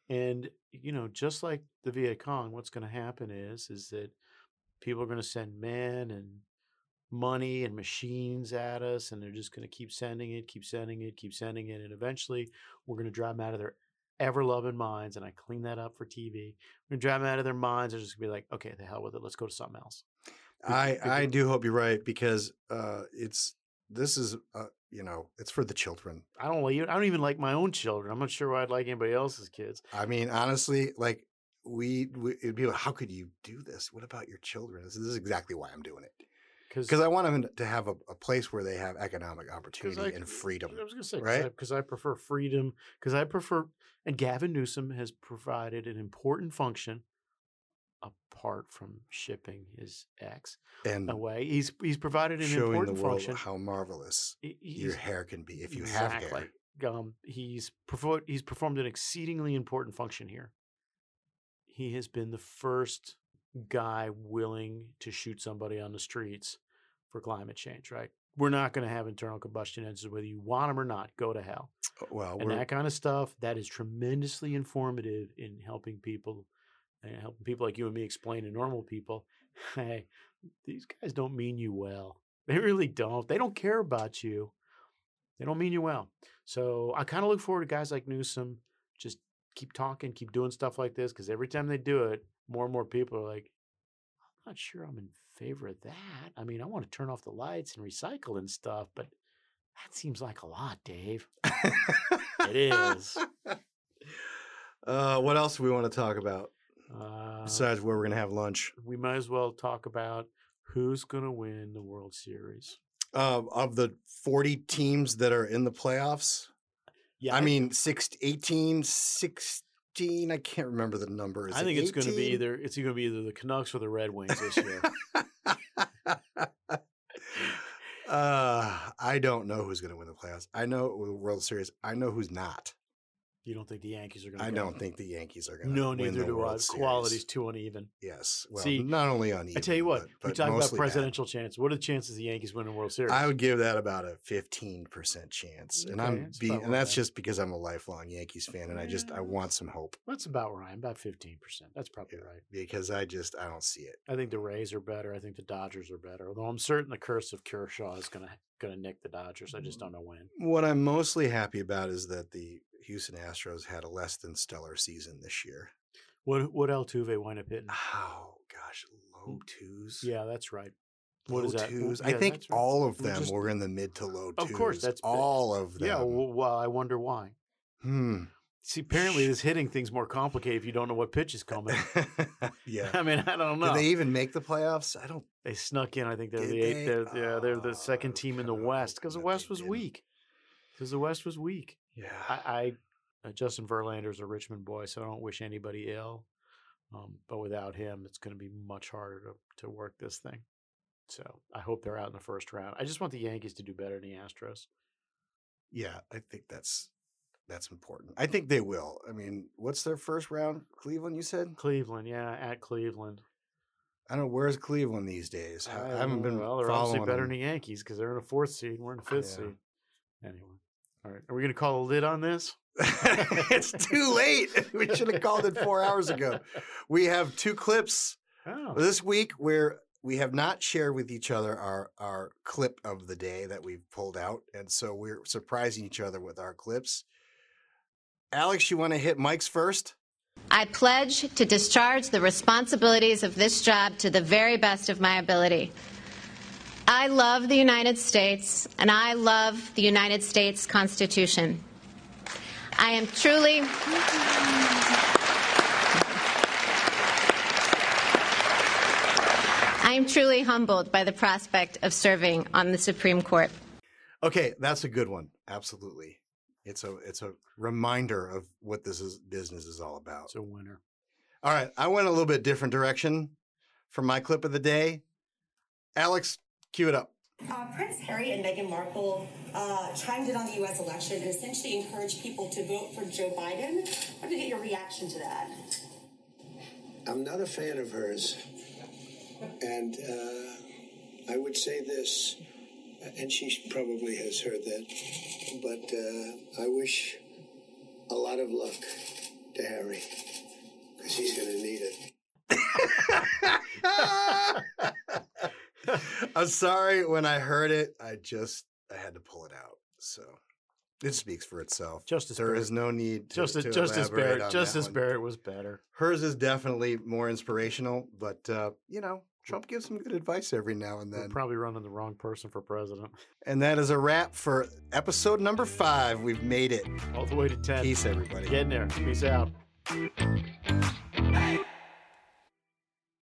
And you know, just like the Viet Cong, what's going to happen is is that people are going to send men and money and machines at us, and they're just going to keep sending it, keep sending it, keep sending it, and eventually we're going to drive them out of their ever loving minds. And I clean that up for TV. We're going to drive them out of their minds. They're just going to be like, okay, the hell with it. Let's go to something else. I I do hope you're right because uh it's this is uh you know, it's for the children. I don't like. I don't even like my own children. I'm not sure why I'd like anybody else's kids. I mean, honestly, like we, we it'd be like, how could you do this? What about your children? This, this is exactly why I'm doing it. Because I want them to have a, a place where they have economic opportunity I- and freedom. I was going to say, right? Because I, prefer freedom. Because I prefer, and Gavin Newsom has provided an important function apart from shipping his ex And away. He's he's provided an showing the important world function. how marvelous He- your hair can be if you have hair. Um, he's performed he's performed an exceedingly important function here. He has been the first guy willing to shoot somebody on the streets for climate change. Right? We're not going to have internal combustion engines whether you want them or not. Go to hell. Well, and that kind of stuff that is tremendously informative in helping people and helping people like you and me explain to normal people hey these guys don't mean you well. They really don't. They don't care about you. They don't mean you well. So i kind of look forward to guys like newsom just keep talking keep doing stuff like this because every time they do it more and more people are like i'm not sure i'm in favor of that. I mean i want to turn off the lights and recycle and stuff but that seems like a lot dave. It is. Uh, what else do we want to talk about Uh, besides where we're gonna have lunch? we might as well talk about who's going to win the World Series. Uh, of the 40 teams that are in the playoffs, Yeah, I I- mean, six, 18, 16, I can't remember the number. Is I it think it's going to be either it's going to be either the Canucks or the Red Wings this year. Uh, I don't know who's going to win the playoffs. I know the World Series. I know who's not. You don't think the Yankees are going to? I don't think the Yankees are going to. No, neither the do I. Quality's too uneven. Yes. Well, See, not only uneven. I tell you what, but, we talk about presidential chance. What are the chances the Yankees win the World Series? I would give that about a fifteen percent chance, and Okay, I'm that's and that's just because I'm a lifelong Yankees fan, and I just I want some hope That's about right. About fifteen percent. That's probably right. because I just I don't see it. I think the Rays are better. I think the Dodgers are better. Although I'm certain the curse of Kershaw is going to going to nick the Dodgers. I just don't mm, know when. What I'm mostly happy about is that the Houston Astros had a less than stellar season this year. What what Altuve wind up hitting? Oh gosh, low twos. Yeah, that's right. What low is that? twos. Yeah, I think right. all of them just- were in the mid to low twos. Of course, that's all of them. Yeah, well, I wonder why. Hmm. See, apparently this hitting thing's more complicated if you don't know what pitch is coming. yeah. I mean, I don't know. Did they even make the playoffs? I don't. They snuck in. I think they're Did the eighth. they? They're, yeah, they're the Oh, second team in the West because the West was weak. Because the West was weak. Yeah. I, I uh, Justin Verlander's a Richmond boy, so I don't wish anybody ill. Um, but without him, it's going to be much harder to, to work this thing. So I hope they're out in the first round. I just want the Yankees to do better than the Astros. Yeah, I think that's that's important. I think they will. I mean, what's their first round? Cleveland, you said? Cleveland, yeah, at Cleveland. I don't know where's Cleveland these days. I, I haven't been. Well, they're obviously better them. than the Yankees because they're in a fourth seed. We're in a fifth Yeah. seed. Anyway, all right. Are we going to call a lid on this? it's too late. We should have called it four hours ago. We have two clips Oh, this week where we have not shared with each other our our clip of the day that we've pulled out, and so we're surprising each other with our clips. Alex, you want to hit Mike's first? I pledge to discharge the responsibilities of this job to the very best of my ability. I love the United States and I love the United States Constitution. I am truly. I am truly humbled by the prospect of serving on the Supreme Court. Okay, that's a good one. Absolutely. It's a it's a reminder of what this is business is all about. it's a winner. All right, I went a little bit different direction for my clip of the day. Alex, cue it up. Uh, Prince Harry and Meghan Markle uh, chimed in on the U.S. election and essentially encouraged people to vote for Joe Biden. I want to get your reaction to that. I'm not a fan of hers. And uh, I would say this, and she probably has heard that, but uh, I wish a lot of luck to Harry, because he's going to need it. I'm sorry when I heard it, I just I had to pull it out. So it speaks for itself. Justice there Barrett. is no need to, Justice, to Justice Barrett. on that Justice one. Barrett was better. Hers is definitely more inspirational, but uh, you know, Trump gives some good advice every now and We're then. probably running the wrong person for president. And that is a wrap for episode number five. We've made it. All the way to 10. Peace, everybody. Getting there. Peace out.